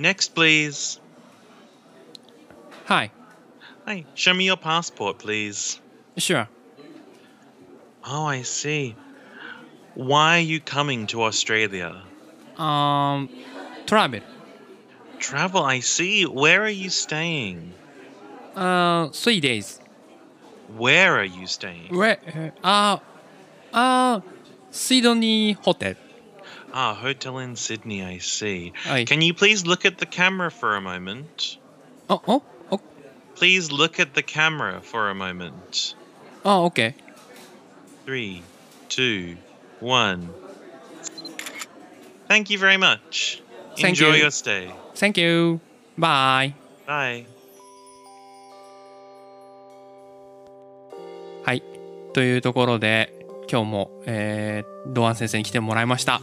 Next, please. Hi. Hi, show me your passport, please. Sure. Oh, I see. Why are you coming to Australia? Um, travel. Travel, I see. Where are you staying? Uh, three days. Where are you staying? Where? Uh, uh, Sydney hotel. Ah, hotel in Sydney, I see. Aye. Can you please look at the camera for a moment? Oh, oh, oh, Please look at the camera for a moment. oh, okay. Three, two, one. Thank you very much. Thank Enjoy you. your stay. Thank you. Bye. Bye. はい。というところで、今日も、えー、ドアン先生に来てもらいました。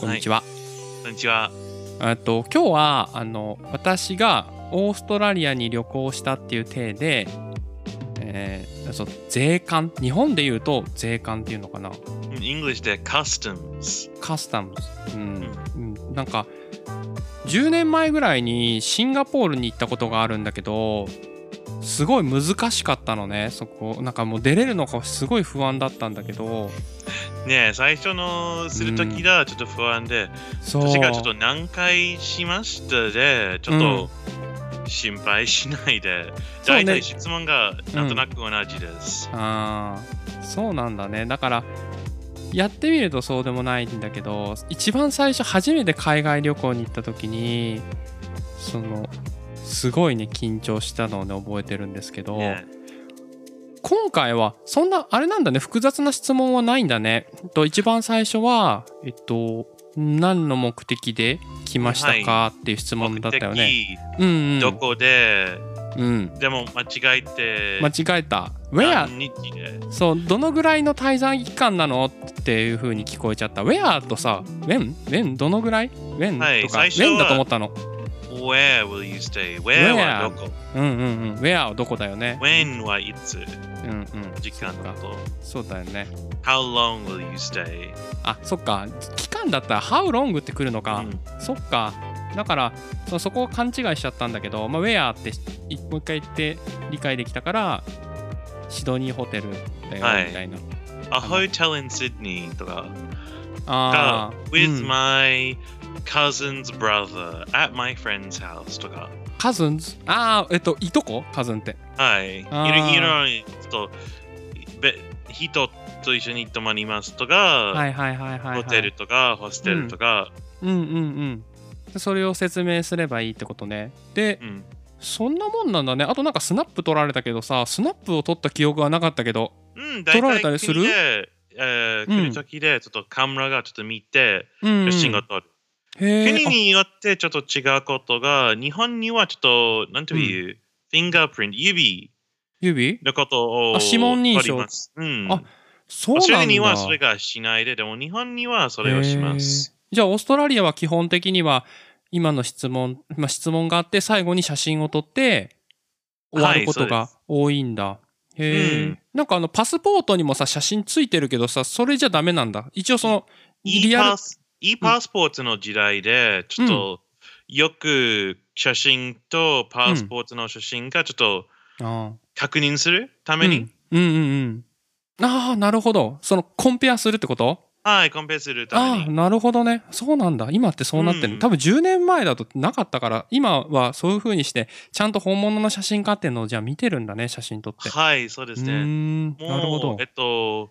こんにちは。こんにちは。えっと今日はあの私がオーストラリアに旅行したっていう体で、えーそう税関日本で言うと税関っていうのかな？English, they're customs. カスタムズ、うん。うん、なんか10年前ぐらいにシンガポールに行ったことがあるんだけどすごい難しかったのね。そこなんかもう出れるのかすごい不安だったんだけど ねえ、最初のするときがちょっと不安で、そう。私がちょっと何回しましたで、ちょっと心配しないで、そうね。大体質問がなんとなく同じです。ああそうなんだね。だからやってみるとそうでもないんだけど一番最初初めて海外旅行に行った時にそのすごいね緊張したのをね覚えてるんですけど、ね今回はそんなあれなんだね複雑な質問はないんだね。と一番最初はえっと何の目的で来ましたかっていう質問だったよね。目うんうん。的どこで、うん。でも間違えて、間違えた。Where 何日で？そうどのぐらいの滞在期間なのっていう風に聞こえちゃった。Where とさ When When どのぐらい？When、はいとか When だと思ったの。Where will you stay? Where はどこ？うんうんうん。Where はどこだよね？?When はいつ？うんうん。時間のこと。そうだよね。How long will you stay? あそっか期間だったら How long ってくるのか。うんそっか。だからそそこを勘違いしちゃったんだけど、まあ、Where っていもう一回言って理解できたからシドニーホテルだよはいみたいな。A hotel in Sydney とか。ああ。with うん my cousin's brother at my friend's house とか。カズンズああ、えっと、いとこ？カズンって。はい。いろいろとべ人と一緒に泊まりますとか、はいはいはいはい、はい。ホテルとかホステルとか、うんうんうん。でそれを説明すればいいってことね。で、うんそんなもんなんだね。あとなんかスナップ取られたけどさ、スナップを取った記憶はなかったけど。うん、撮られたりする？えー、うん来るときで、ちょっとカメラがちょっと見て、うん、うん。写真を撮る。国によってちょっと違うことが、日本にはちょっと、なんという、フィンガープリント、指指？のことをあ指紋認証。うん。あそうオーストラなんだ。リアにはそれがしないで、でも日本にはそれをします。じゃあオーストラリアは基本的には今の質問、まあ、質問があって最後に写真を撮って終わることが多いんだ。へえ、うんなんかあのパスポートにもさ写真ついてるけどさそれじゃダメなんだ。一応その e リアル e パスポートの時代で、ちょっと、よく写真とパスポートの写真がちょっとあ確認するたあめに、うん、うんうんうん。ああなるほど。そのコンペアするってこと？はい、コンペアするために。ああなるほどね。そうなんだ。今ってそうなってる、うん多分10年前だとなかったから今はそういう風にしてちゃんと本物の写真家っていうのをじゃあ見てるんだね写真撮って。はい、そうですね。なるほどえ。っと、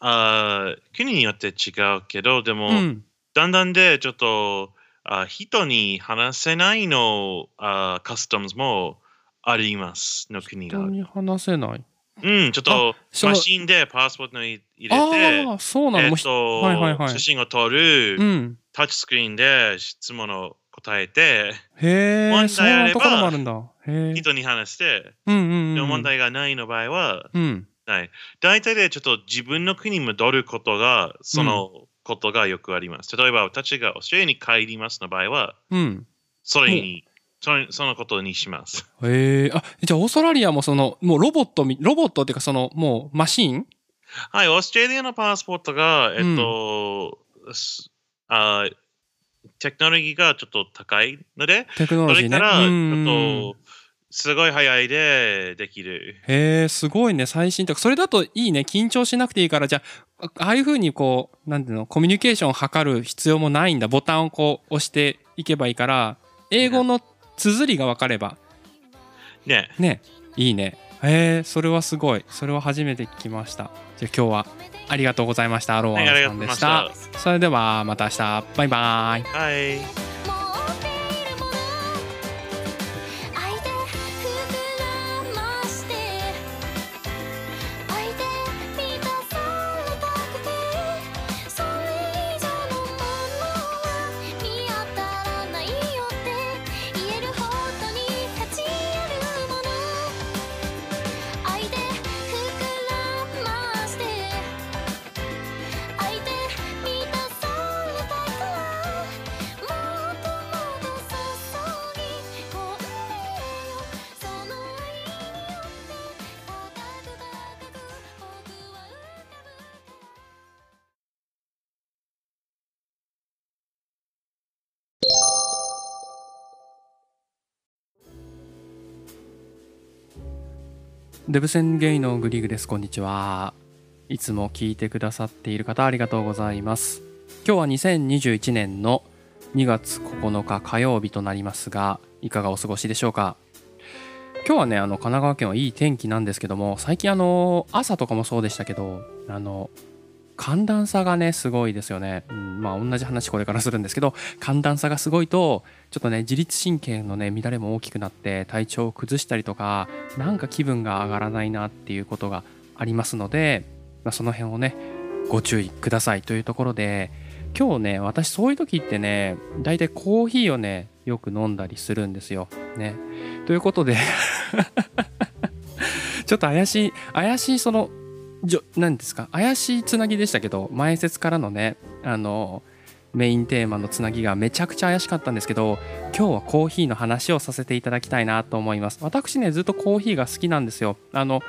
あー国によって違うけど、でも、うん。だんだんでちょっとあ人に話せないのあカスタムズもありますの国が。人に話せない。うん、ちょっとマシンでパスポートに入れて、ああ、そうなの。えっもうひとはいはいはい写真を撮る、うん。タッチスクリーンで質問を答えて、へえ、問題あればもあるんだ。へえ。人に話して、うんうんうん。でも問題がないの場合は、うん。ない。大体でちょっと自分の国に戻ることが、そのことがよくあります。例えば、私がオーストラリアに帰りますの場合は、うん。それに、それそのことにします。へえ。あ、じゃあオーストラリアもその、もうロボットみ、ロボットっていうかその、もうマシン？はい、オーストラリアのパスポートが、えっと、すあテクノロジーがちょっと高いので、テクノロジーね。それから、ちうんょっと、すごい早いでできる。へえ、すごいね、最新とか。それだといいね、緊張しなくていいから、じゃあ、ああいう風にこう、なんていうの、コミュニケーションを図る必要もないんだ。ボタンをこう押していけばいいから、英語の綴りが分かれば、ね。ね、いいね。へえ、それはすごい。それは初めて聞きました。じゃあ今日はありがとうございました。アローアンさんでした。それではまた明日。バイバイ。はい。デブ戦ゲイのグリグです。こんにちは。いつも聞いてくださっている方ありがとうございます。今日は2021年の2月9日火曜日となりますが、いかがお過ごしでしょうか？今日はね、あの神奈川県はいい天気なんですけども、最近あの朝とかもそうでしたけど、あの寒暖差がねすごいですよね、うん、まあ同じ話これからするんですけど寒暖差がすごいとちょっとね自律神経のね乱れも大きくなって体調を崩したりとかなんか気分が上がらないなっていうことがありますので、まあ、その辺をねご注意くださいというところで今日ね私そういう時ってね大体コーヒーをねよく飲んだりするんですよ。ね、ということで ちょっと怪しい怪しいそのじょ何ですか？怪しいつなぎでしたけど前説からのねあのメインテーマのつなぎがめちゃくちゃ怪しかったんですけど今日はコーヒーの話をさせていただきたいなと思います。私ねずっとコーヒーが好きなんですよ。あの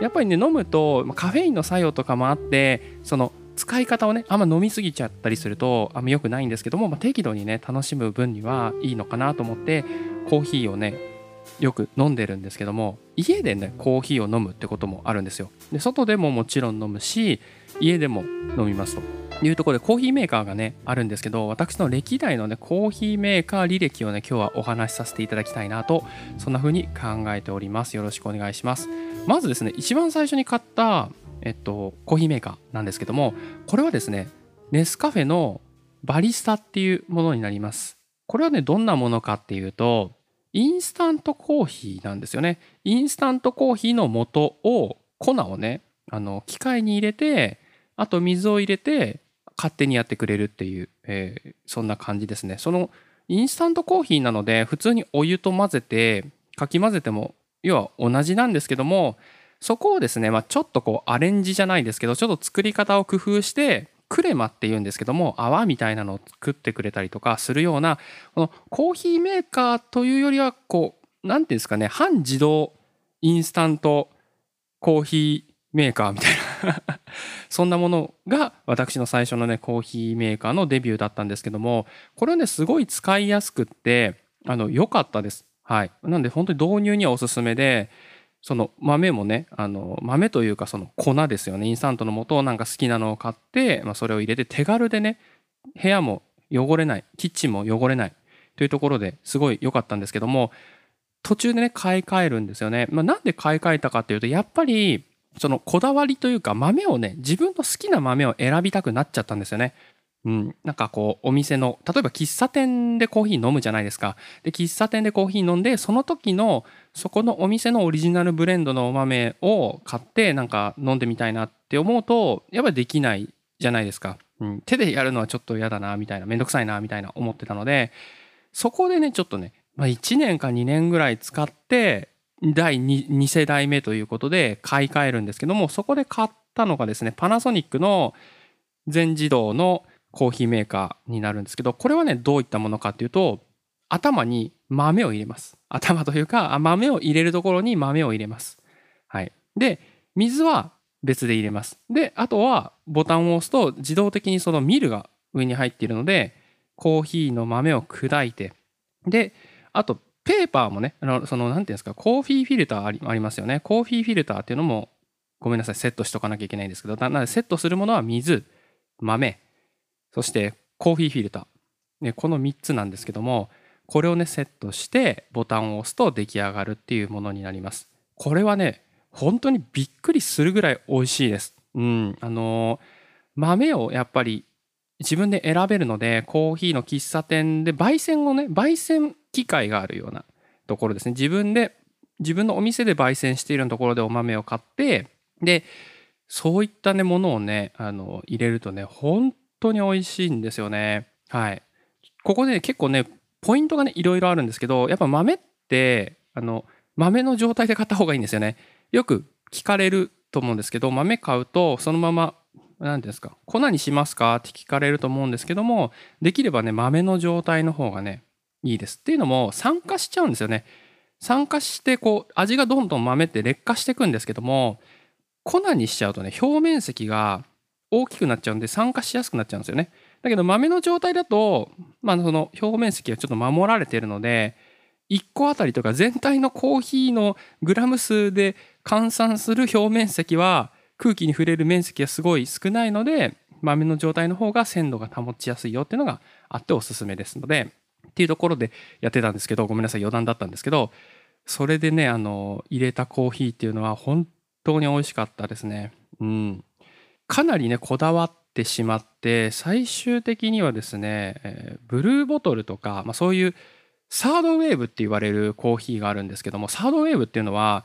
やっぱりね飲むとカフェインの作用とかもあってその使い方をねあんま飲みすぎちゃったりするとあんま良くないんですけども、まあ、適度にね楽しむ分にはいいのかなと思ってコーヒーをねよく飲んでるんですけども家でねコーヒーを飲むってこともあるんですよ。で外でももちろん飲むし家でも飲みますと。いうところでコーヒーメーカーがねあるんですけど私の歴代のねコーヒーメーカー履歴をね今日はお話しさせていただきたいなとそんな風に考えております。よろしくお願いします。まずですね一番最初に買ったえっとコーヒーメーカーなんですけどもこれはですねネスカフェのバリスタっていうものになります。これはねどんなものかっていうとインスタントコーヒーなんですよね。インスタントコーヒーの素を、粉をね、あの、機械に入れて、あと水を入れて、勝手にやってくれるっていう、えーそんな感じですね。その、インスタントコーヒーなので、普通にお湯と混ぜて、かき混ぜても、要は同じなんですけども、そこをですね、まあ、ちょっとこうアレンジじゃないですけど、ちょっと作り方を工夫して、クレマって言うんですけども泡みたいなのを作ってくれたりとかするようなこのコーヒーメーカーというよりはこう何ていうんですかね半自動インスタントコーヒーメーカーみたいな そんなものが私の最初のねコーヒーメーカーのデビューだったんですけどもこれはねすごい使いやすくってあの良かったです。はい、なんで本当に導入にはおすすめでその豆もねあの豆というかその粉ですよねインスタントの素をなんか好きなのを買って、まあ、それを入れて手軽でね部屋も汚れないキッチンも汚れないというところですごい良かったんですけども途中でね買い替えるんですよね。まあ、なんで買い替えたかっていうとやっぱりそのこだわりというか豆をね自分の好きな豆を選びたくなっちゃったんですよね。うん、なんかこうお店の例えば喫茶店でコーヒー飲むじゃないですか。で喫茶店でコーヒー飲んでその時のそこのお店のオリジナルブレンドのお豆を買ってなんか飲んでみたいなって思うとやっぱりできないじゃないですか、うん、手でやるのはちょっと嫌だなみたいなめんどくさいなみたいな思ってたのでそこでねちょっとね、まあ、1年か2年ぐらい使って第 2, 2世代目ということで買い替えるんですけどもそこで買ったのがですねパナソニックの全自動のコーヒーメーカーになるんですけどこれはねどういったものかっていうと頭に豆を入れます。頭というか豆を入れるところに豆を入れます。はい。で水は別で入れます。であとはボタンを押すと自動的にそのミルが上に入っているのでコーヒーの豆を砕いてであとペーパーもねあのそのなんていうんですかコーヒーフィルターありますよね。コーヒーフィルターっていうのもごめんなさいセットしとかなきゃいけないんですけどなのでセットするものは水豆。そしてコーヒーフィルター、ね、この3つなんですけどもこれをねセットしてボタンを押すと出来上がるっていうものになります。これはね本当にびっくりするぐらい美味しいです。うんあの豆をやっぱり自分で選べるのでコーヒーの喫茶店で焙煎をね焙煎機械があるようなところですね。自分で自分のお店で焙煎しているところでお豆を買ってでそういったねものをねあの入れるとね本当に美味しいんですよね。はい。ここで、結構ねポイントがねいろいろあるんですけどやっぱ豆ってあの豆の状態で買った方がいいんですよね。よく聞かれると思うんですけど豆買うとそのまま何ですか粉にしますかって聞かれると思うんですけどもできればね豆の状態の方がねいいです。っていうのも酸化しちゃうんですよね。酸化してこう味がどんどん豆って劣化していくんですけども粉にしちゃうとね表面積が大きくなっちゃうんで酸化しやすくなっちゃうんですよね。だけど豆の状態だと、まあ、その表面積がちょっと守られてるので1個あたりとか全体のコーヒーのグラム数で換算する表面積は空気に触れる面積がすごい少ないので豆の状態の方が鮮度が保ちやすいよっていうのがあっておすすめですのでっていうところでやってたんですけどごめんなさい余談だったんですけどそれでねあの入れたコーヒーっていうのは本当に美味しかったですね。うん。かなりねこだわってしまって最終的にはですね、えーブルーボトルとか、まあ、そういうサードウェーブって言われるコーヒーがあるんですけどもサードウェーブっていうのは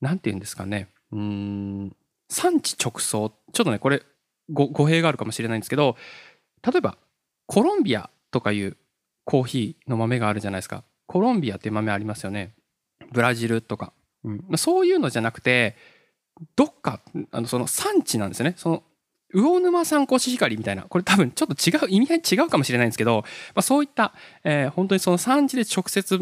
何て言うんですかねうん産地直送。ちょっとねこれ語弊があるかもしれないんですけど例えばコロンビアとかいうコーヒーの豆があるじゃないですか。コロンビアっていう豆ありますよね。ブラジルとか、うん。まあそういうのじゃなくてどっかあのその産地なんですよね。その魚沼産コシヒカリみたいな。これ多分ちょっと違う意味合い違うかもしれないんですけど、まあ、そういった、えー本当にその産地で直接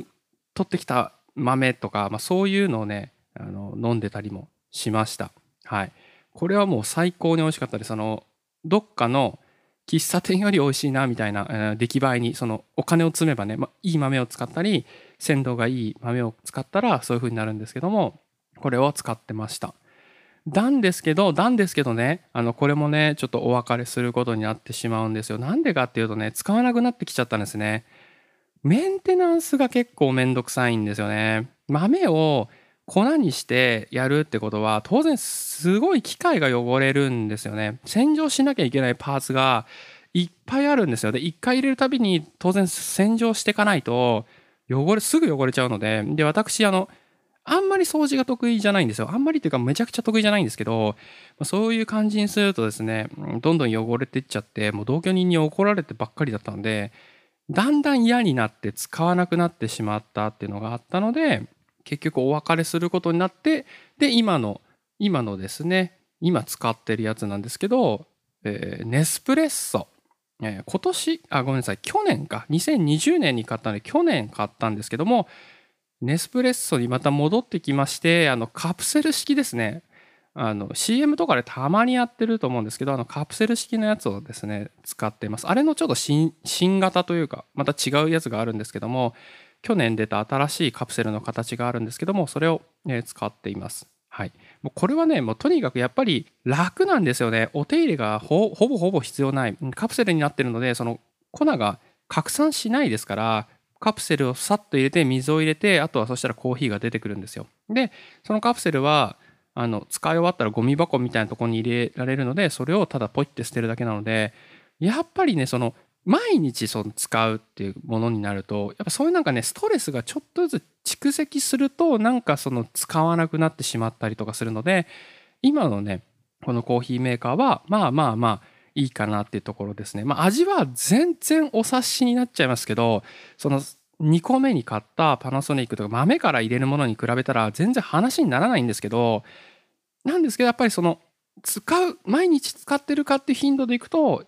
取ってきた豆とか、まあ、そういうのをねあの飲んでたりもしました。はい。これはもう最高に美味しかったです。あのどっかの喫茶店より美味しいなみたいな、えー出来栄えにそのお金を積めばね、まあ、いい豆を使ったり鮮度がいい豆を使ったらそういう風になるんですけどもこれを使ってました。なんですけどなんですけどねあのこれもねちょっとお別れすることになってしまうんですよ。なんでかっていうとね使わなくなってきちゃったんですね。メンテナンスが結構めんどくさいんですよね。豆を粉にしてやるってことは当然すごい機械が汚れるんですよね。洗浄しなきゃいけないパーツがいっぱいあるんですよ。で1回入れるたびに当然洗浄していかないと汚れすぐ汚れちゃうので。で私あのあんまり掃除が得意じゃないんですよ。あんまりっていうかめちゃくちゃ得意じゃないんですけどまそういう感じにするとですねどんどん汚れていっちゃってもう同居人に怒られてばっかりだったのでだんだん嫌になって使わなくなってしまったっていうのがあったので結局お別れすることになってで今の今のですね今使ってるやつなんですけど、えーネスプレッソ、えー今年あごめんなさい去年か。2020年に買ったので去年買ったんですけどもネスプレッソにまた戻ってきましてあのカプセル式ですね。あの CM とかでたまにやってると思うんですけどあのカプセル式のやつをですね使ってます。あれのちょっと新型というかまた違うやつがあるんですけども去年出た新しいカプセルの形があるんですけどもそれを、えー使っています。はい。もうこれはねもうとにかくやっぱり楽なんですよね。お手入れがほほぼほぼ必要ない。カプセルになってるのでその粉が拡散しないですからカプセルをさっと入れて水を入れてあとはそしたらコーヒーが出てくるんですよ。でそのカプセルはあの使い終わったらゴミ箱みたいなとこに入れられるのでそれをただポイって捨てるだけなのでやっぱりねその毎日その使うっていうものになるとやっぱそういうなんかねストレスがちょっとずつ蓄積するとなんかその使わなくなってしまったりとかするので今のねこのコーヒーメーカーはまあまあまあいいかなっていうところですね。まあ味は全然お察しになっちゃいますけどその2個目に買ったパナソニックとか豆から入れるものに比べたら全然話にならないんですけどなんですけどやっぱりその使う毎日使ってるかっていう頻度でいくと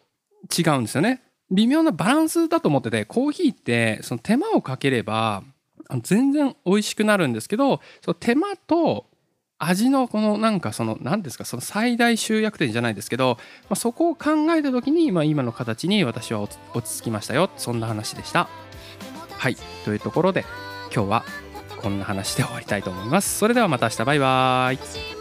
違うんですよね。微妙なバランスだと思っててコーヒーってその手間をかければ全然美味しくなるんですけどその手間と味のこのなんかその何ですかその最大集約点じゃないですけど、まあ、そこを考えた時に、まあ、今の形に私は落ち着きましたよ。そんな話でした。はい。というところで今日はこんな話で終わりたいと思います。それではまた明日。バイバーイ。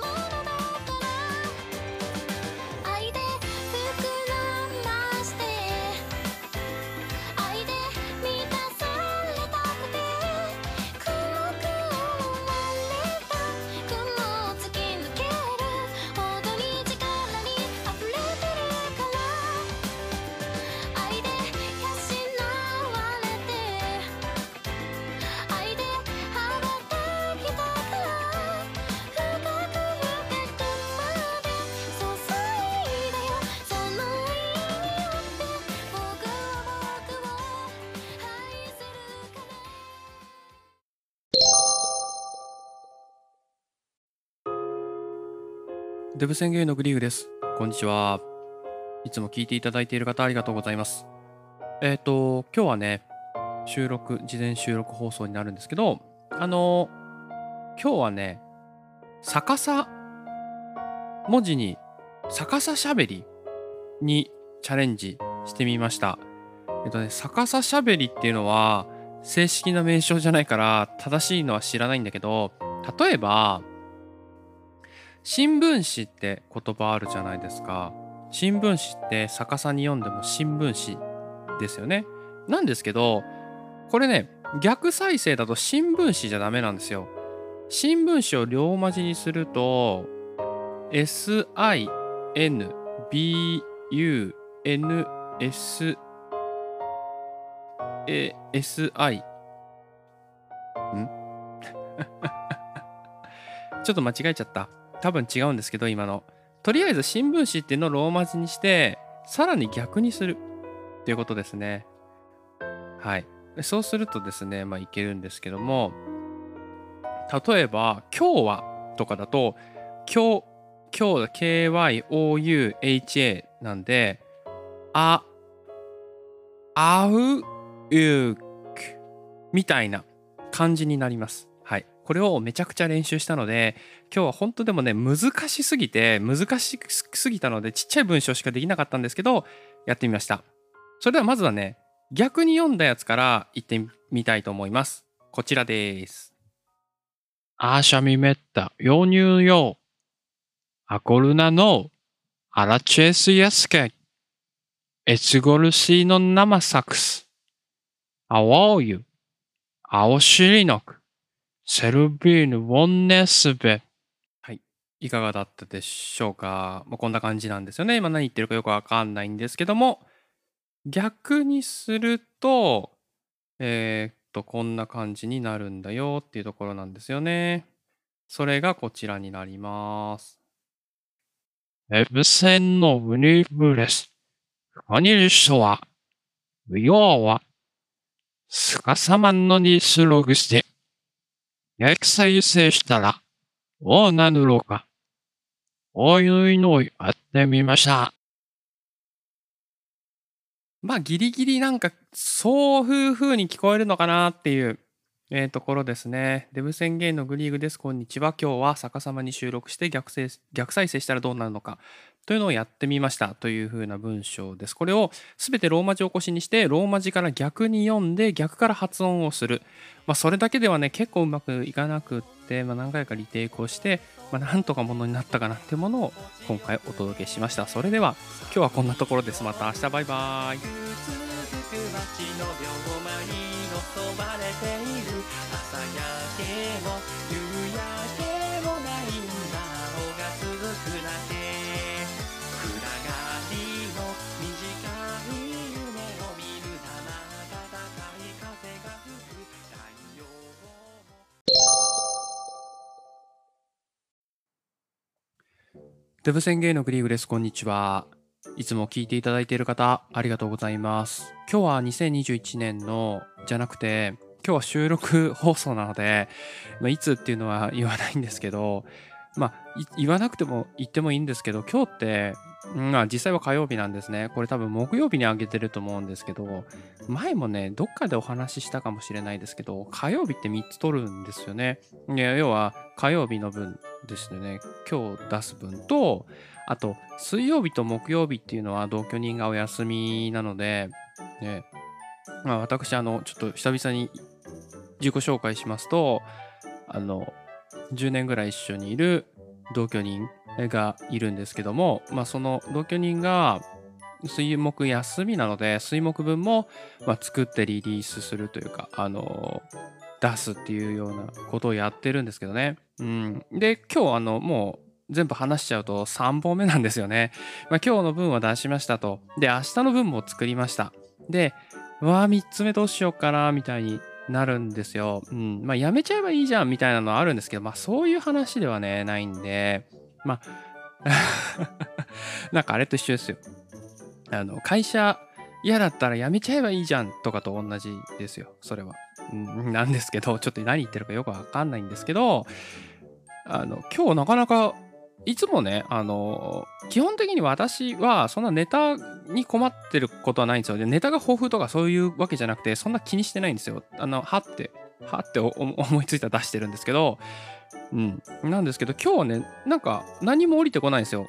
ブ宣言のグリーグです。こんにちは。いつも聞いていただいている方ありがとうございます。えっ、と今日はね収録事前収録放送になるんですけどあの今日はね逆さ文字に逆さしゃべりにチャレンジしてみました。えっとね逆さしゃべりっていうのは正式な名称じゃないから正しいのは知らないんだけど例えば新聞紙って言葉あるじゃないですか。新聞紙って逆さに読んでも新聞紙ですよね。なんですけどこれね逆再生だと新聞紙じゃダメなんですよ。新聞紙を両文字にすると SINBUNS え SI ん？ちょっと間違えちゃった。多分違うんですけど今の。とりあえず新聞紙っていうのをローマ字にしてさらに逆にするっていうことですね。はい。そうするとですねまあいけるんですけども例えば「今日は」とかだと「今日」今日 KYOUHA なんで「あ」「あう」「うく」みたいな感じになります。これをめちゃくちゃ練習したので今日は本当でもね難しすぎて難しすぎたのでちっちゃい文章しかできなかったんですけどやってみました。それではまずはね逆に読んだやつから言ってみたいと思います。こちらです。アーシャミメッタヨニューヨーアコルナノアラチェスヤスケエツゴルシーノナマサクスアワオユアオシリノクセルビーヌ・ウォンネスベ。はい。いかがだったでしょうか、まあ、こんな感じなんですよね。今何言ってるかよくわかんないんですけども、逆にすると、えー、っと、こんな感じになるんだよっていうところなんですよね。それがこちらになります。エブセンのウニブレス。こにる人は、ウヨーは、スカサマンのにスログして、逆再生したら、どうなるのか。こういうのをやってみました。まあ、ギリギリなんか、そういう風に聞こえるのかなっていう、えーところですね。デブ宣言のグリーグです。こんにちは。今日は逆さまに収録して逆再生したらどうなるのかというのをやってみましたという風な文章です。これをすべてローマ字起こしにして、ローマ字から逆に読んで、逆から発音をする。まあ、それだけではね、結構うまくいかなくって、まあ、何回かリテイクをして、まあ、なんとかものになったかなってものを今回お届けしました。それでは、今日はこんなところです。また明日バイバーイ。朝焼けもデブ宣言のグリーグです。こんにちは。いつも聞いていただいている方、ありがとうございます。今日は2021年の、じゃなくて、今日は収録放送なので、まあ、いつっていうのは言わないんですけど、まあ、言わなくても言ってもいいんですけど、今日ってまあ実際は火曜日なんですね。これ多分木曜日に上げてると思うんですけど、前もね、どっかでお話ししたかもしれないですけど、火曜日って3つ取るんですよね。いや要は火曜日の分ですね、今日出す分と、あと水曜日と木曜日っていうのは同居人がお休みなので、ね、まあ私、あの、ちょっと久々に自己紹介しますと、あの、10年ぐらい一緒にいる同居人がいるんですけども、まあ、その同居人が水木休みなので水木分もま作ってリリースするというか、あの出すっていうようなことをやってるんですけどね。うん、で今日あのもう全部話しちゃうと3本目なんですよね。まあ、今日の分は出しましたと。で明日の分も作りました。でわあ3つ目どうしようかなみたいになるんですよ。うん。まあやめちゃえばいいじゃんみたいなのはあるんですけど、まあそういう話ではね、ないんで、まあ、なんかあれと一緒ですよ。あの、会社嫌だったら辞めちゃえばいいじゃんとかと同じですよ。それは。なんですけど、ちょっと何言ってるかよくわかんないんですけど、あの、今日なかなか、いつもね、あの、基本的に私はそんなネタに困ってることはないんですよ。で、ネタが豊富とかそういうわけじゃなくて、そんな気にしてないんですよ。あの、はって、はって思いついたら出してるんですけど、うん。なんですけど、今日はね、なんか何も降りてこないんですよ。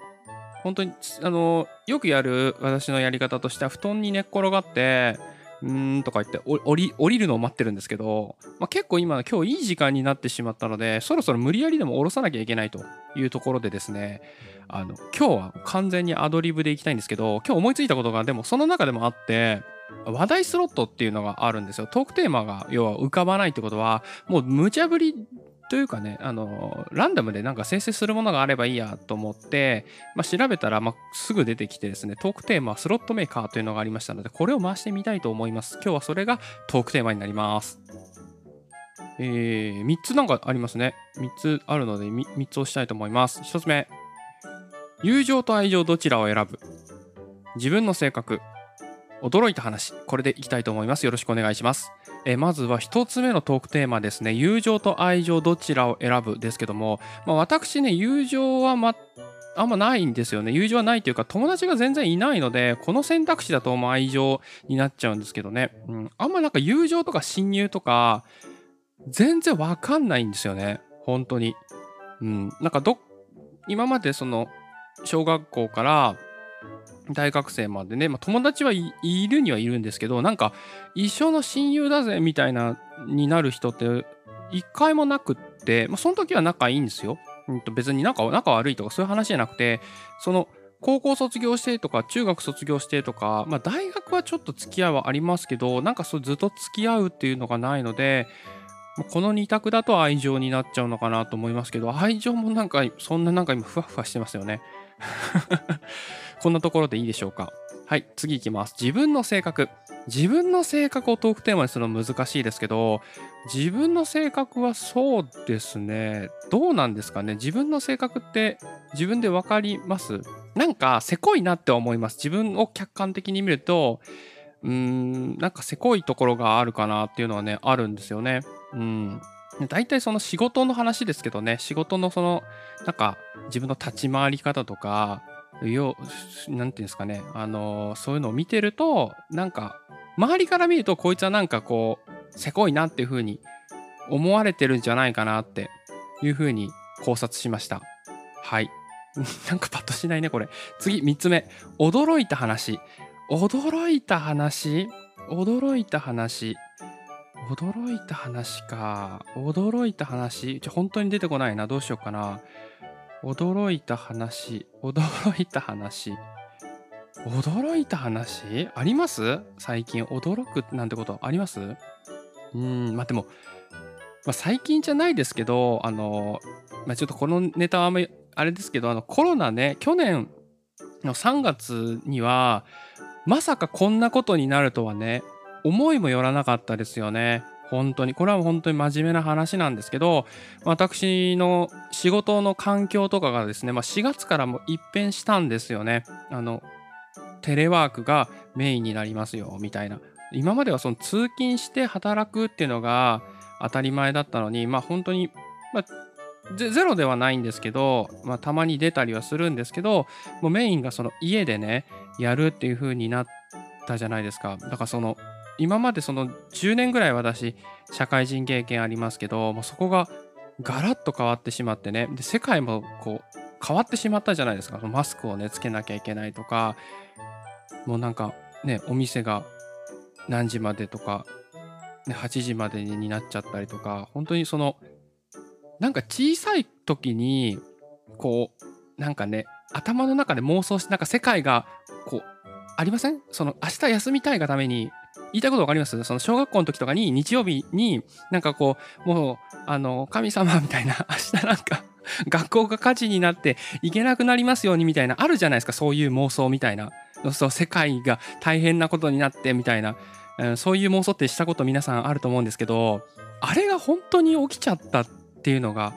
本当に、あの、よくやる私のやり方としては、布団に寝っ転がって、うーんとか言って降り降りるのを待ってるんですけど、まあ、結構今今日いい時間になってしまったのでそろそろ無理やりでも降ろさなきゃいけないというところでですねあの今日は完全にアドリブでいきたいんですけど今日思いついたことがでもその中でもあって話題スロットっていうのがあるんですよ。トークテーマが要は浮かばないってことはもう無茶ぶりというかねあのランダムでなんか生成するものがあればいいやと思って、まあ、調べたら、まあ、すぐ出てきてですねトークテーマスロットメーカーというのがありましたのでこれを回してみたいと思います。今日はそれがトークテーマになります。えー、3つなんかありますね。3つあるので 3, 3つ押したいと思います。1つ目。友情と愛情どちらを選ぶ？自分の性格。驚いた話これでいきたいと思います。よろしくお願いします。えまずは1つ目のトークテーマですね。友情と愛情どちらを選ぶですけども、まあ、私ね友情はまあんまないんですよね。友情はないというか友達が全然いないのでこの選択肢だともう愛情になっちゃうんですけどね、うん、あんまなんか友情とか親友とか全然わかんないんですよね。本当に。うんなんかど今までその小学校から大学生までね、まあ、友達はい、るにはいるんですけどなんか一生の親友だぜみたいなになる人って一回もなくって、まあ、その時は仲いいんですよ。うんと別に仲仲悪いとかそういう話じゃなくてその高校卒業してとか中学卒業してとか、まあ、大学はちょっと付き合いはありますけどなんかそうずっと付き合うっていうのがないのでこの2択だと愛情になっちゃうのかなと思いますけど愛情もなんかそんななんか今ふわふわしてますよね。こんなところでいいでしょうか？はい、次いきます。自分の性格。自分の性格をトークテーマにするの難しいですけど、自分の性格はそうですね。どうなんですかね？自分の性格って自分でわかります？なんか、せこいなって思います。自分を客観的に見ると、うーん、なんかせこいところがあるかなっていうのはね、あるんですよね。うん。大体その仕事の話ですけどね、仕事のその、なんか自分の立ち回り方とか、よなんていうんですかね、あのそういうのを見てると、なんか、周りから見ると、こいつはなんかこう、せこいなっていう風に思われてるんじゃないかなっていう風に考察しました。はい。なんかパッとしないね、これ。次、3つ目。驚いた話。驚いた話？驚いた話。驚いた話か。驚いた話。ちょ、本当に出てこないな。どうしようかな。驚いた話。驚いた話。驚いた話？あります？最近驚くなんてことあります？うん、まあでも、まあ、最近じゃないですけど、あの、まあ、ちょっとこのネタはあんまりあれですけど、あのコロナね、去年の3月には、まさかこんなことになるとはね、思いもよらなかったですよね。本当に。これは本当に真面目な話なんですけど、私の仕事の環境とかがですね、まあ、4月からも一変したんですよね。あの、テレワークがメインになりますよ、みたいな。今まではその通勤して働くっていうのが当たり前だったのに、まあ本当に、まあ、ゼロではないんですけど、まあ、たまに出たりはするんですけどもうメインがその家でねやるっていう風になったじゃないですかだからその今までその10年ぐらい私社会人経験ありますけどもうそこがガラッと変わってしまってね。で世界もこう変わってしまったじゃないですか。そのマスクをねつけなきゃいけないとか。もうなんかねお店が何時までとか、ね、8時までになっちゃったりとか。本当にそのなんか小さい時にこうなんかね頭の中で妄想してなんか世界がこうありません？その明日休みたいがために言いたいことわかります？その小学校の時とかに日曜日になんかこうもうあの神様みたいな 明日なんか学校が火事になって行けなくなりますようにみたいなあるじゃないですかそういう妄想みたいなそう世界が大変なことになってみたいな、うんそういう妄想ってしたこと皆さんあると思うんですけどあれが本当に起きちゃったっていうのが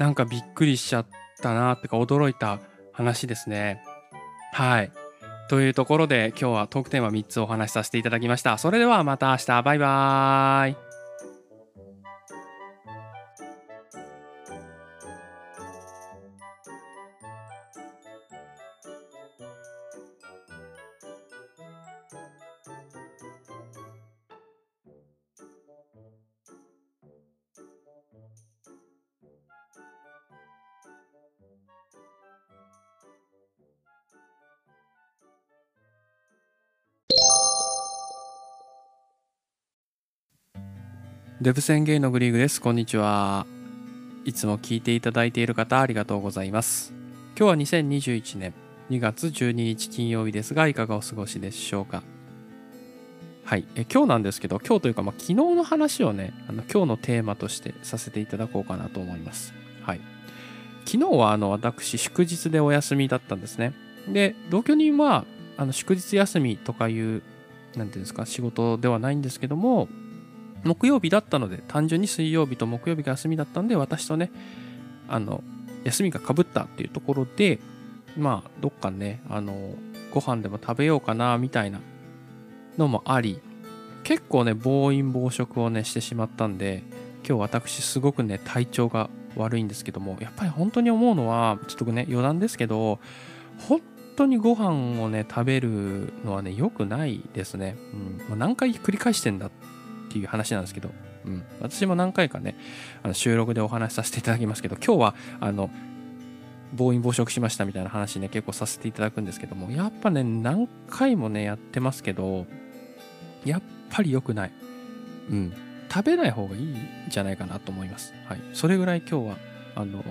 なんかびっくりしちゃったなってか驚いた話ですね。はい。というところで今日はトークテーマ3つお話しさせていただきました。それではまた明日バイバーイ。デブ宣言のグリーグです。こんにちは。いつも聞いていただいている方ありがとうございます。今日は2021年2月12日金曜日ですが、いかがお過ごしでしょうか？はい。え今日なんですけど、今日というか、まあ、昨日の話をね、あの今日のテーマとしてさせていただこうかなと思います。はい。昨日はあの私、祝日でお休みだったんですね。で、同居人はあの祝日休みとかいう、なんていうんですか、仕事ではないんですけども、木曜日だったので単純に水曜日と木曜日が休みだったんで私とねあの休みがかぶったっていうところでまあどっかねあのご飯でも食べようかなみたいなのもあり結構ね暴飲暴食をねしてしまったんで今日私すごくね体調が悪いんですけどもやっぱり本当に思うのはちょっとね余談ですけど本当にご飯をね食べるのはね良くないですね、うん。まあ何回繰り返してんだっていう話なんですけど、うん、私も何回かねあの収録でお話しさせていただきますけど今日はあの暴飲暴食しましたみたいな話ね結構させていただくんですけどもやっぱね何回もねやってますけどやっぱり良くない、うん、食べない方がいいんじゃないかなと思います、はい、それぐらい今日はあの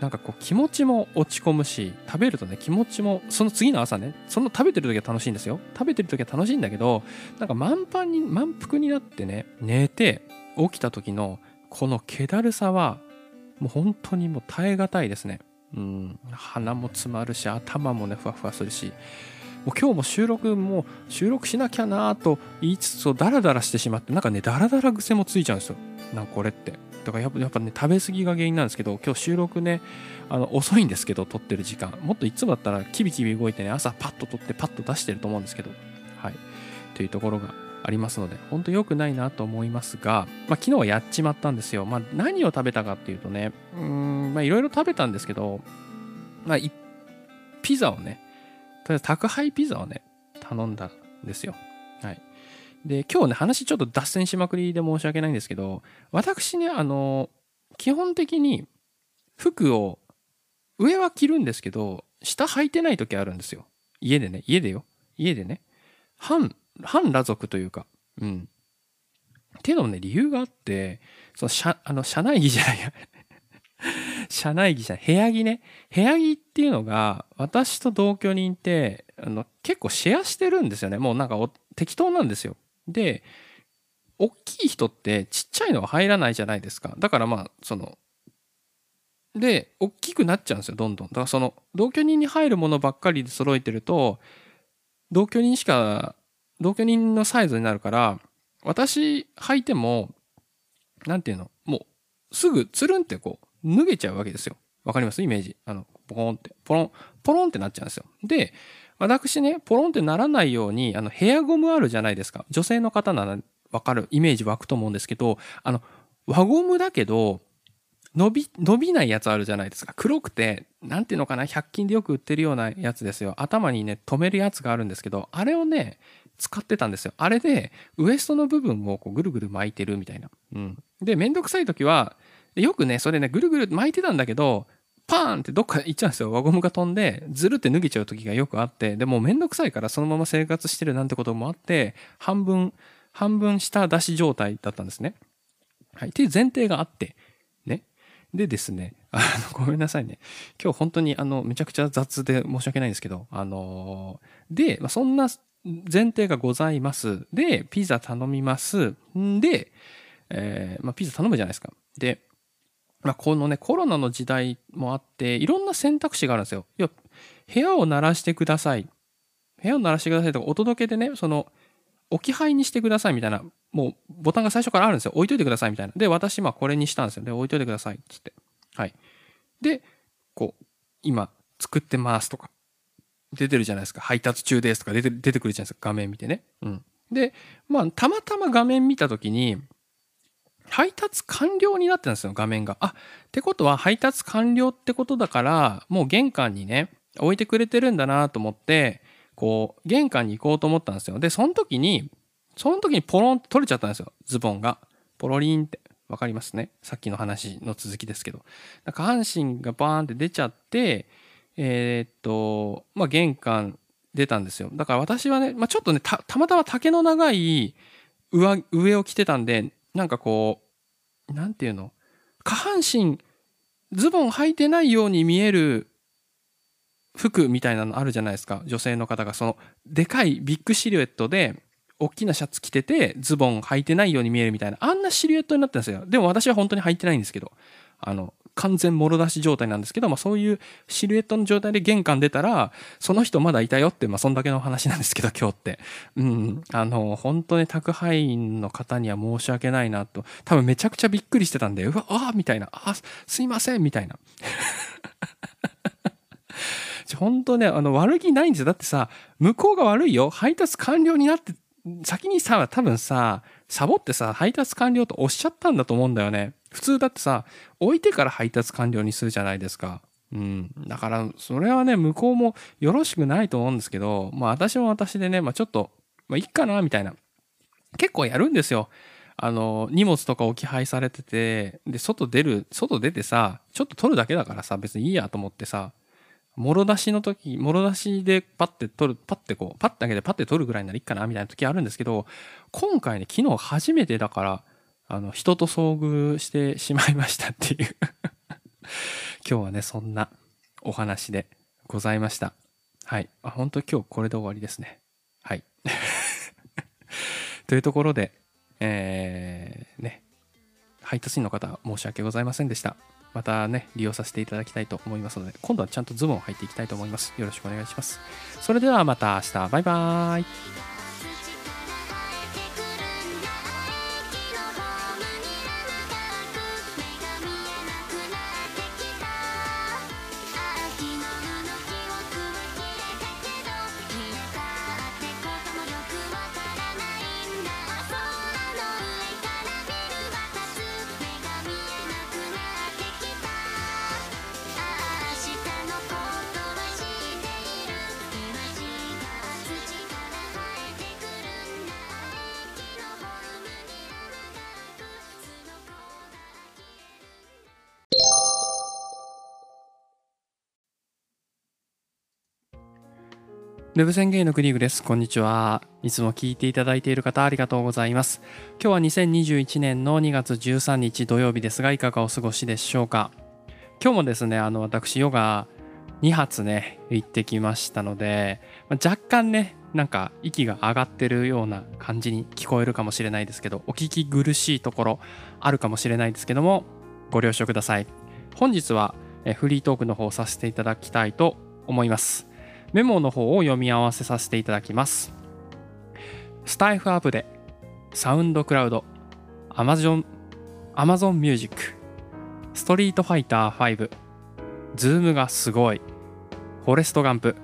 なんかこう気持ちも落ち込むし食べるとね気持ちもその次の朝ねその食べてる時は楽しいんですよ。食べてる時は楽しいんだけどなんか満帆に満腹になってね寝て起きた時のこの気だるさはもう本当にもう耐え難いですね。うん。鼻も詰まるし頭もねふわふわするしもう今日も収録も収録しなきゃなと言いつつダラダラしてしまってなんかねダラダラ癖もついちゃうんですよ。なんかこれって。だからやっぱね食べ過ぎが原因なんですけど今日収録ねあの遅いんですけど撮ってる時間。もっといつもだったらキビキビ動いてね朝パッと撮ってパッと出してると思うんですけど。はい。というところがありますので本当良くないなと思いますが、まあ、昨日はやっちまったんですよ、まあ、何を食べたかっていうとねうんまあいろいろ食べたんですけど、まあ、ピザをねとりあえず宅配ピザをね頼んだんですよ。で今日ね話ちょっと脱線しまくりで申し訳ないんですけど私ねあの基本的に服を上は着るんですけど下履いてない時あるんですよ。家でね家でよ。家でね。半半裸族というかうん。っていうのもね理由があってその社あの社内着じゃないや。社内着じゃない。部屋着ね。部屋着っていうのが私と同居人ってあの結構シェアしてるんですよね。もうなんか適当なんですよ。で大きい人ってちっちゃいのは入らないじゃないですか。だからまあそので大きくなっちゃうんですよどんどん。だからその同居人に入るものばっかりで揃えてると同居人しか同居人のサイズになるから私履いてもなんていうのもうすぐつるんってこう脱げちゃうわけですよ。わかります？イメージ。あのポコンって。ポロンポロンってなっちゃうんですよ。で私ねポロンってならないようにあのヘアゴムあるじゃないですか。女性の方ならわかるイメージ湧くと思うんですけどあの輪ゴムだけど伸び伸びないやつあるじゃないですか。黒くてなんていうのかな100均でよく売ってるようなやつですよ。頭にね留めるやつがあるんですけどあれをね使ってたんですよ。あれでウエストの部分をこうぐるぐる巻いてるみたいな、うん、でめんどくさい時はよくねそれねぐるぐる巻いてたんだけどパーンってどっか行っちゃうんですよ。輪ゴムが飛んでずるって脱げちゃう時がよくあってでもうめんどくさいからそのまま生活してるなんてこともあって半分半分下出し状態だったんですね。はい、っていう前提があってね。でですねあのごめんなさいね。今日本当にあのめちゃくちゃ雑で申し訳ないんですけどあので、まあ、そんな前提がございます。でピザ頼みます。んで、えーまあ、ピザ頼むじゃないですか。でまあ、このね、コロナの時代もあって、いろんな選択肢があるんですよ。いや、部屋を鳴らしてください。部屋を鳴らしてくださいとか、お届けでね、その、置き配にしてくださいみたいな、もうボタンが最初からあるんですよ。置いといてくださいみたいな。で、私、まあ、これにしたんですよ。で、置いといてください。つって。はい。で、こう、今、作ってますとか、出てるじゃないですか。配達中ですとか出て出てくるじゃないですか。画面見てね。うん。で、まあ、たまたま画面見たときに、配達完了になってたんですよ、画面が。あ、ってことは配達完了ってことだから、もう玄関にね、置いてくれてるんだなと思って、こう、玄関に行こうと思ったんですよ。で、その時に、その時にポロンって取れちゃったんですよ、ズボンが。ポロリンって。わかりますね。さっきの話の続きですけど。下半身がバーンって出ちゃって、えーっと、まあ、玄関出たんですよ。だから私はね、まあ、ちょっとね、た、たまたま丈の長い上、上を着てたんで、なんかこう、なんていうの？下半身、ズボン履いてないように見える服みたいなのあるじゃないですか。女性の方が、その、でかいビッグシルエットで、大きなシャツ着てて、ズボン履いてないように見えるみたいな、あんなシルエットになってるんですよ。でも私は本当に履いてないんですけど、あの、完全もろ出し状態なんですけど、まあそういうシルエットの状態で玄関出たら、その人まだいたよって、まあそんだけの話なんですけど、今日って。うん。あの、本当に宅配員の方には申し訳ないなと。多分めちゃくちゃびっくりしてたんで、うわ、ああ、みたいな、あすいません、みたいな。本当ね、あの、悪気ないんですよ。だってさ、向こうが悪いよ。配達完了になって、先にさ、多分さ、サボってさ、配達完了とおっしゃったんだと思うんだよね。普通だってさ、置いてから配達完了にするじゃないですか。うん。だから、それはね、向こうもよろしくないと思うんですけど、まあ私も私でね、まあちょっと、まあいいかな、みたいな。結構やるんですよ。あの、荷物とか置き配されてて、で、外出る、外出てさ、ちょっと取るだけだからさ、別にいいやと思ってさ、もろ出しの時、もろ出しでパッて取る、パッてこう、パッてだけでパッて取るぐらいならいいかな、みたいな時あるんですけど、今回ね、昨日初めてだから、あの、人と遭遇してしまいましたっていう 今日はね、そんなお話でございました。はい。あ、本当今日これで終わりですね。はい。というところで、えー、配達員の方、申し訳ございませんでした。またね、利用させていただきたいと思いますので、今度はちゃんとズボンを履いていきたいと思います。よろしくお願いします。それではまた明日、バイバーイ。ルブセンゲイのクリーグです。こんにちは。いつも聞いていただいている方ありがとうございます。今日は2021年の2月13日土曜日ですが、いかがお過ごしでしょうか？今日もですね、あの、私、ヨガ2発ね、行ってきましたので、若干ね、なんか息が上がってるような感じに聞こえるかもしれないですけど、お聞き苦しいところあるかもしれないですけども、ご了承ください。本日はフリートークの方をさせていただきたいと思います。メモの方を読み合わせさせていただきます。スタエフアップで、 SoundCloud、 Amazon、Amazon Music、 Street Fighter 5、 Zoom がすごい、 Forrest Gump、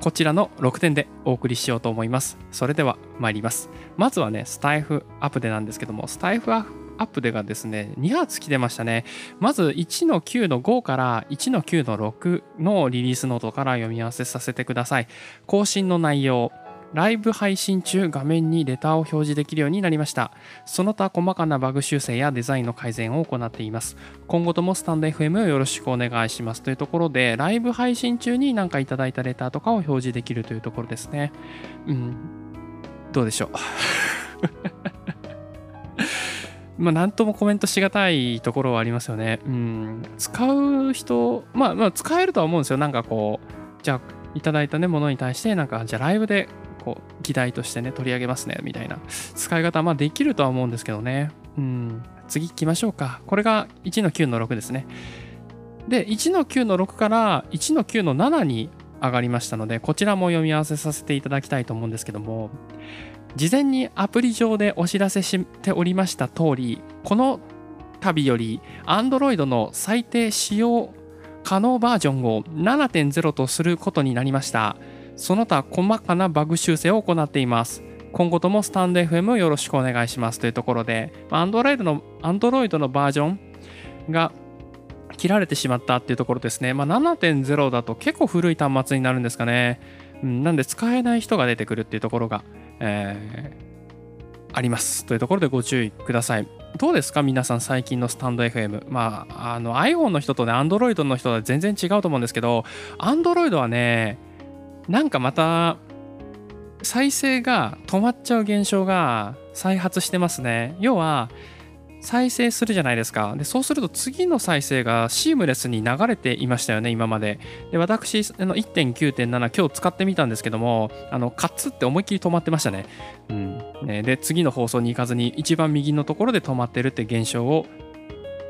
こちらの6点でお送りしようと思います。それでは参ります。まずはね、スタエフアップでなんですけども、スタエフアップアップでがですね、2発来てましたね。まず1の9の5から1の9の6のリリースノートから読み合わせさせてください。更新の内容。ライブ配信中画面にレターを表示できるようになりました。その他細かなバグ修正やデザインの改善を行っています。今後ともスタンド FM をよろしくお願いしますというところで、ライブ配信中に何かいただいたレターとかを表示できるというところですね。うん。どうでしょう。まあ、なんともコメントしがたいところはありますよね。うん。使う人、まあ、まあ、使えるとは思うんですよ。なんかこう、じゃあ、いただいたね、ものに対して、なんか、じゃあライブで、こう、議題としてね、取り上げますね、みたいな使い方、まあ、できるとは思うんですけどね。うん。次行きましょうか。これが1の9の6ですね。で、1の9の6から1の9の7に上がりましたので、こちらも読み合わせさせていただきたいと思うんですけども、事前にアプリ上でお知らせしておりました通り、この度より Android の最低使用可能バージョンを7.0とすることになりました。その他細かなバグ修正を行っています。今後ともスタンド FM をよろしくお願いしますというところで、Android の Android のバージョンが切られてしまったっていうところですね。まあ、7.0だと結構古い端末になるんですかね。なんで使えない人が出てくるっていうところが、えーあります。というところでご注意ください。どうですか？皆さん最近のスタンド FM。まあ、あの iPhone の人とね、Android の人は全然違うと思うんですけど、Android はね、なんかまた再生が止まっちゃう現象が再発してますね。要は、再生するじゃないですか。で、そうすると次の再生がシームレスに流れていましたよね、今まで。で、私、あの1.9.7今日使ってみたんですけども、あの、カッツって思いっきり止まってましたね。うん。ねで、次の放送に行かずに一番右のところで止まってるって現象を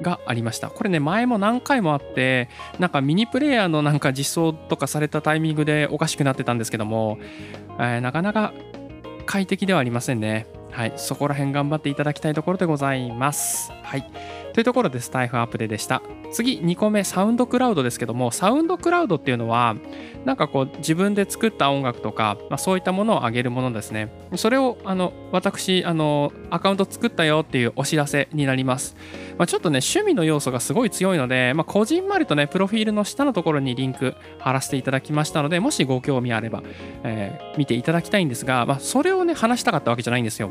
がありました。これね、前も何回もあって、なんかミニプレイヤーのなんか実装とかされたタイミングでおかしくなってたんですけども、えーなかなか快適ではありませんね。はい、そこら辺頑張っていただきたいところでございます。はい。というところでスタイフアップデでした。次、2個目、サウンドクラウドですけども、サウンドクラウドっていうのは、なんかこう、自分で作った音楽とか、まあ、そういったものを上げるものですね。それを、あの、私、あの、アカウント作ったよっていうお知らせになります。まあ、ちょっとね、趣味の要素がすごい強いので、まあ、こじんまりとね、プロフィールの下のところにリンク貼らせていただきましたので、もしご興味あれば、えー見ていただきたいんですが、まあ、それをね、話したかったわけじゃないんですよ。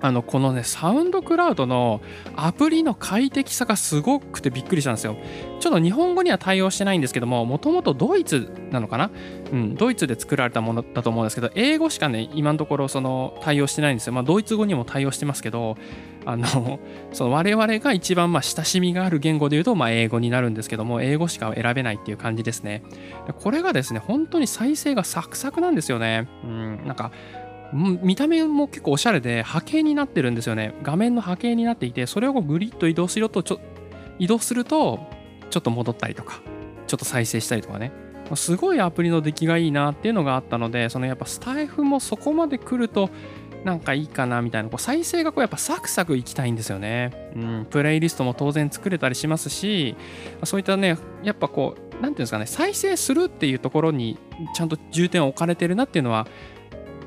あのこのねサウンドクラウドのアプリの快適さがすごくてびっくりしたんですよ。ちょっと日本語には対応してないんですけどももともとドイツなのかな、うん、ドイツで作られたものだと思うんですけど英語しかね今のところその対応してないんですよ。まあドイツ語にも対応してますけどあの その我々が一番まあ親しみがある言語で言うとまあ英語になるんですけども英語しか選べないっていう感じですね。これがですね本当に再生がサクサクなんですよね。うん、なんか見た目も結構おしゃれで波形になってるんですよね。画面の波形になっていてそれをグリッと移動するとちょ移動するとちょっと戻ったりとかちょっと再生したりとかね。すごいアプリの出来がいいなっていうのがあったのでそのやっぱスタイフもそこまで来るとなんかいいかなみたいなこう再生がこうやっぱサクサクいきたいんですよね、うん、プレイリストも当然作れたりしますしそういったねやっぱこうなんていうんですかね再生するっていうところにちゃんと重点を置かれてるなっていうのは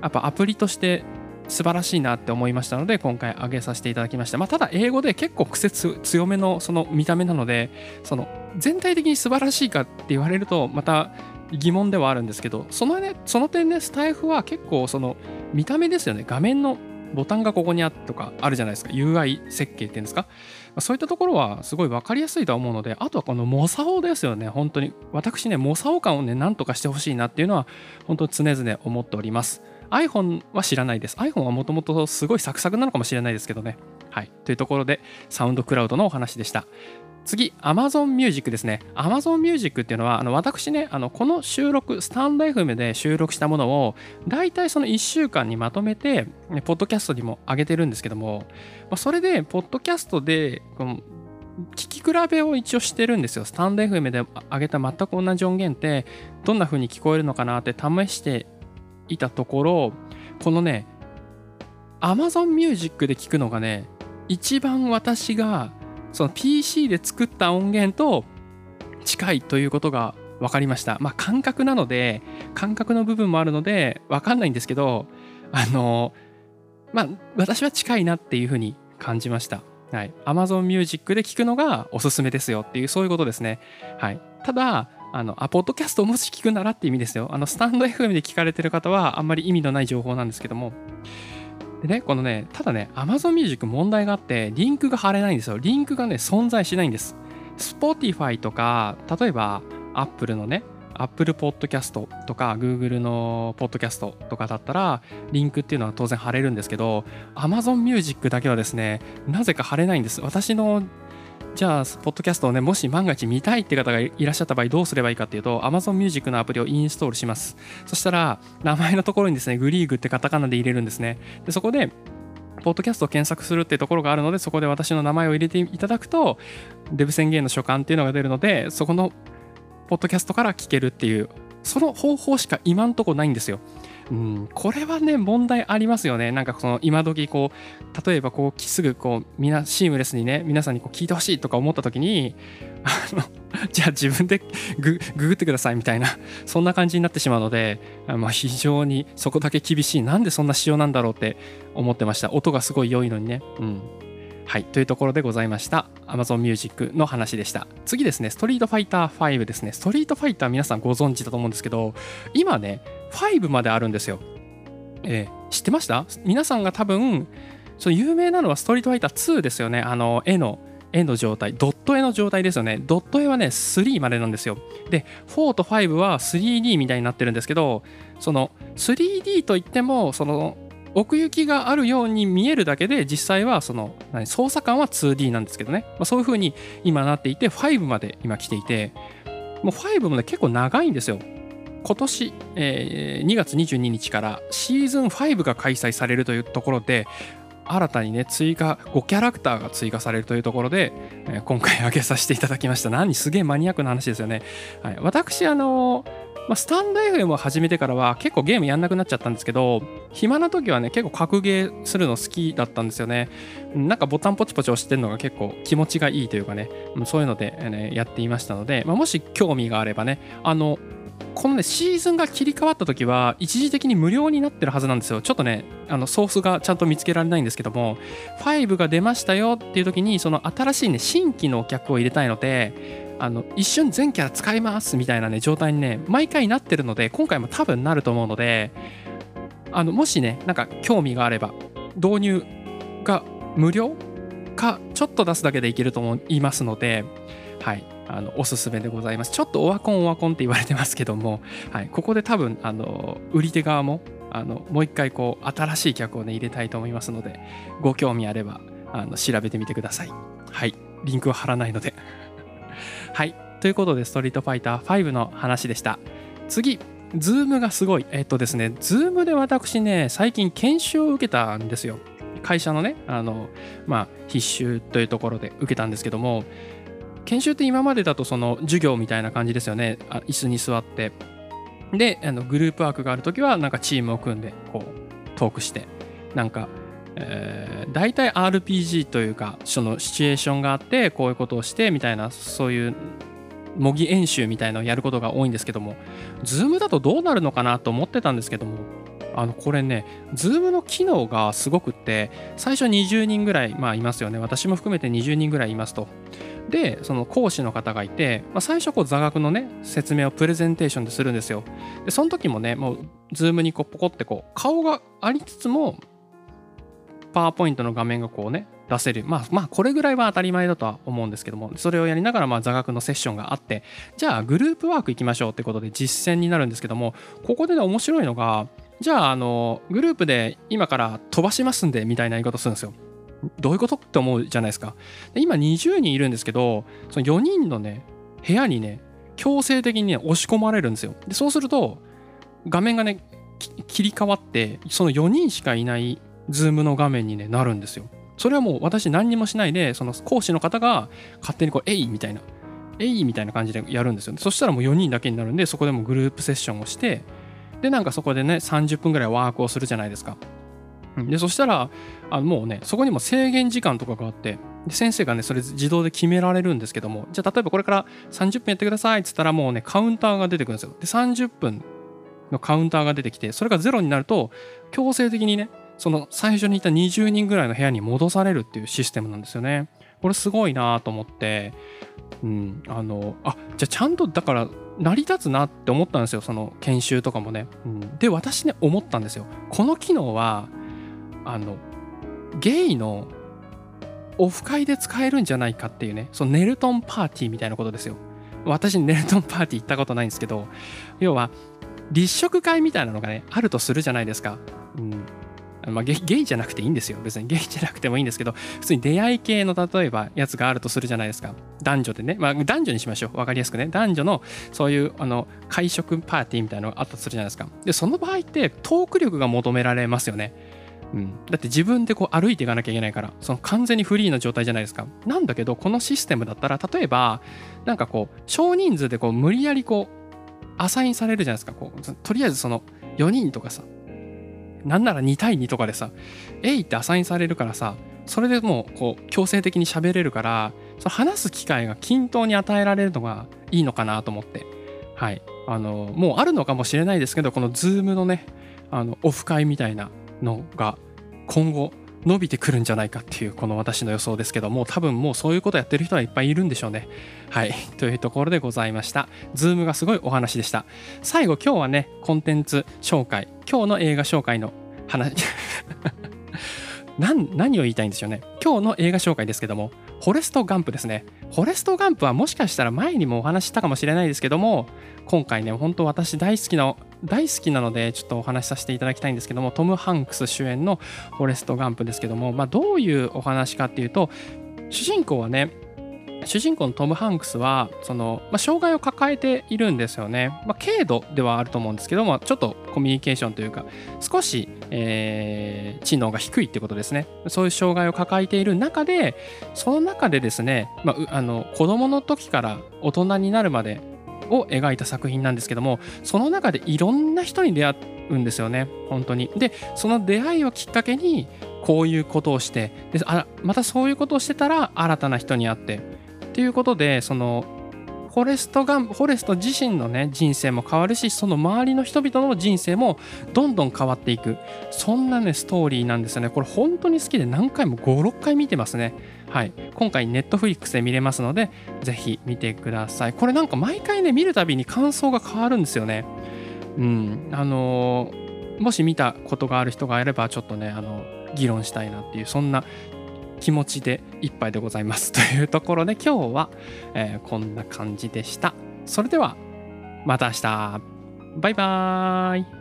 やっぱアプリとして素晴らしいなって思いましたので今回上げさせていただきました、まあ、ただ英語で結構癖強めのその見た目なのでその全体的に素晴らしいかって言われるとまた疑問ではあるんですけどその,、ね、その点ねスタイフは結構その見た目ですよね。画面のボタンがここにあってとかあるじゃないですか。UI 設計っていうんですか。そういったところはすごい分かりやすいとは思うのであとはこのモサオですよね。本当に。私ねモサオ感をねなんとかしてほしいなっていうのは本当常々思っております。iPhone は知らないです。iPhone はもともとすごいサクサクなのかもしれないですけどね。はい。というところでサウンドクラウドのお話でした。次 Amazon Music ですね。Amazon Music っていうのはあの私ねあのこの収録スタンド FM で収録したものを大体その1週間にまとめてねポッドキャストにも上げてるんですけども、まあ、それでポッドキャストでこの聞き比べを一応してるんですよ。スタンド FM で上げた全く同じ音源ってどんな風に聞こえるのかなって試していたところこのね Amazon Music で聞くのがね一番私がその PC で作った音源と近いということが分かりました。まあ感覚なので感覚の部分もあるので分かんないんですけどあのまあ私は近いなっていうふうに感じました。はい、Amazon Music で聞くのがおすすめですよっていうそういうことですね。はい、ただあのあポッドキャストをもし聞くならって意味ですよ。あのスタンド FM で聞かれてる方はあんまり意味のない情報なんですけども。でね、このね、ただね、Amazon Music 問題があって、リンクが貼れないんですよ。リンクがね、存在しないんです。Spotify とか、例えば Apple のね、Apple Podcast とか Google の Podcast とかだったらリンクっていうのは当然貼れるんですけど Amazon Music だけはですねなぜか貼れないんです私のじゃあポッドキャストをねもし万が一見たいって方がいらっしゃった場合どうすればいいかっていうと Amazon Music のアプリをインストールしますそしたら名前のところにですねグリーグってカタカナで入れるんですねでそこでポッドキャストを検索するってところがあるのでそこで私の名前を入れていただくとデブ宣言の書簡っていうのが出るのでそこのポッドキャストから聞けるっていうその方法しか今んとこないんですよ。うん、これはね問題ありますよね。なんかその今時こう例えばこうすぐこうみんなシームレスにね皆さんにこう聞いてほしいとか思った時にあの じゃあ自分でグググってくださいみたいなそんな感じになってしまうので、あまあ、非常にそこだけ厳しい。なんでそんな仕様なんだろうって思ってました。音がすごい良いのにね。うん。はい、というところでございました。Amazon Music の話でした。次ですね。ストリートファイター5ですね。ストリートファイター皆さんご存知だと思うんですけど今ね5まであるんですよ、えー知ってました？皆さんが多分その有名なのはストリートファイター2ですよね。あの絵の絵の状態。ドット絵の状態ですよね。ドット絵はね3までなんですよ。で4と5は 3D みたいになってるんですけどその 3D といってもその奥行きがあるように見えるだけで実際はその何操作感は 2D なんですけどね、まあ、そういう風に今なっていて5まで今来ていてもう5もね結構長いんですよ。今年、えー2月22日からシーズン5が開催されるというところで新たにね追加5キャラクターが追加されるというところで、えー今回挙げさせていただきました。何すげえマニアックな話ですよね、はい、私あのまあ、スタンド FM を始めてからは結構ゲームやんなくなっちゃったんですけど暇な時はね結構格ゲーするの好きだったんですよね。なんかボタンポチポチ押してるのが結構気持ちがいいというかねそういうので、ねやっていましたので、まあ、もし興味があればねあのこのねシーズンが切り替わった時は一時的に無料になってるはずなんですよ。ちょっとねあのソースがちゃんと見つけられないんですけども5が出ましたよっていう時にその新しいね新規のお客を入れたいのであの一瞬全キャラ使いますみたいなね状態にね毎回なってるので今回も多分なると思うのであのもしねなんか興味があれば導入が無料かちょっと出すだけでいけると思いますのではい。あのおすすめでございます。ちょっとオワコンオワコンって言われてますけども、はい、ここで多分あの売り手側もあのもう一回こう新しい客をね入れたいと思いますのでご興味あればあの調べてみてください。はい。リンクは貼らないので。はい。ということで Street Fighter 5の話でした。次。 Zoom がすごい。えっとですね Zoom で私ね最近研修を受けたんですよ。会社のねあのまあ必修というところで受けたんですけども研修って今までだとその授業みたいな感じですよね。あ椅子に座って。であのグループワークがある時はなんかチームを組んでこうトークして。なんか、えー、大体 RPG というかそのシチュエーションがあってこういうことをしてみたいなそういう模擬演習みたいなのをやることが多いんですけども。Zoom だとどうなるのかなと思ってたんですけども。あのこれね Zoom の機能がすごくって最初20人ぐらい、まあ、いますよね。私も含めて20人ぐらいいますと。でその講師の方がいて、まあ、最初こう座学のね説明をプレゼンテーションでするんですよ。でその時もねもう Zoom にこうポコってこう顔がありつつもパワーポイントの画面がこうね出せる。まあまあこれぐらいは当たり前だとは思うんですけどもそれをやりながらまあ座学のセッションがあってじゃあグループワーク行きましょうってことで実践になるんですけどもここでね面白いのがじゃああのグループで今から飛ばしますんでみたいな言い方するんですよ。どういうことって思うじゃないですかで今20人いるんですけどその4人のね部屋にね強制的にね押し込まれるんですよでそうすると画面がね切り替わってその4人しかいないズームの画面に、ね、なるんですよそれはもう私何にもしないでその講師の方が勝手にこう「えい!」みたいな「えい!」みたいな感じでやるんですよそしたらもう4人だけになるんでそこでもグループセッションをしてでなんかそこでね30分ぐらいワークをするじゃないですかでそしたらあのもうねそこにも制限時間とかがあってで先生がねそれ自動で決められるんですけどもじゃあ例えばこれから30分やってくださいっつったらもうねカウンターが出てくるんですよで30分のカウンターが出てきてそれがゼロになると強制的にねその最初にいた20人ぐらいの部屋に戻されるっていうシステムなんですよね。これすごいなと思って、うん、あの、あ、じゃあちゃんとだから成り立つなって思ったんですよ、その研修とかもね。うん、で、私ね、思ったんですよ。この機能は、あの、ゲイのオフ会で使えるんじゃないかっていうね、そのネルトンパーティーみたいなことですよ。私、ネルトンパーティー行ったことないんですけど、要は、立食会みたいなのがね、あるとするじゃないですか。うん。まあ、ゲイゲイじゃなくていいんですよ。別にゲイじゃなくてもいいんですけど、普通に出会い系の例えばやつがあるとするじゃないですか。男女でね。まあ、男女にしましょう。わかりやすくね。男女のそういうあの会食パーティーみたいなのがあったとするじゃないですか。で、その場合ってトーク力が求められますよね。うん、だって自分でこう歩いていかなきゃいけないからその完全にフリーな状態じゃないですか。なんだけどこのシステムだったら例えばなんかこう少人数でこう無理やりこうアサインされるじゃないですか。こうとりあえずその4人とかさなんなら2対2とかでさ「えい」ってアサインされるからさそれでもうこう強制的に喋れるからその話す機会が均等に与えられるのがいいのかなと思って。はい。あのもうあるのかもしれないですけどこの Zoom のねあのオフ会みたいなのが今後伸びてくるんじゃないかっていうこの私の予想ですけども多分もうそういうことやってる人はいっぱいいるんでしょうね。はいというところでございました。Zoom がすごいお話でした。最後今日はねコンテンツ紹介今日の映画紹介の話 何何を言いたいんでしょうね今日の映画紹介ですけどもフォレスト・ガンプですねフォレスト・ガンプはもしかしたら前にもお話ししたかもしれないですけども今回ね本当私大好きな大好きなのでちょっとお話しさせていただきたいんですけどもトム・ハンクス主演のフォレスト・ガンプですけども、まあ、どういうお話かっていうと主人公はね主人公のトム・ハンクスはその、まあ、障害を抱えているんですよね、まあ、軽度ではあると思うんですけどもちょっとコミュニケーションというか少し、えー知能が低いってことですね。そういう障害を抱えている中でその中でですね、まあ、あの子供の時から大人になるまでを描いた作品なんですけどもその中でいろんな人に出会うんですよね。本当に。でその出会いをきっかけにこういうことをしてであまたそういうことをしてたら新たな人に会ってっていうことでそのォレストがフォレスト自身のね人生も変わるしその周りの人々の人生もどんどん変わっていく。そんなねストーリーなんですよね。これ本当に好きで何回も56回見てますね。はい。今回ネットフリックスで見れますのでぜひ見てください。これなんか毎回ね見るたびに感想が変わるんですよね。うん。あのーもし見たことがある人がいればちょっとねあの議論したいなっていうそんな気持ちでいっぱいでございます。というところで今日は、えーこんな感じでした。それではまた明日。バイバーイ。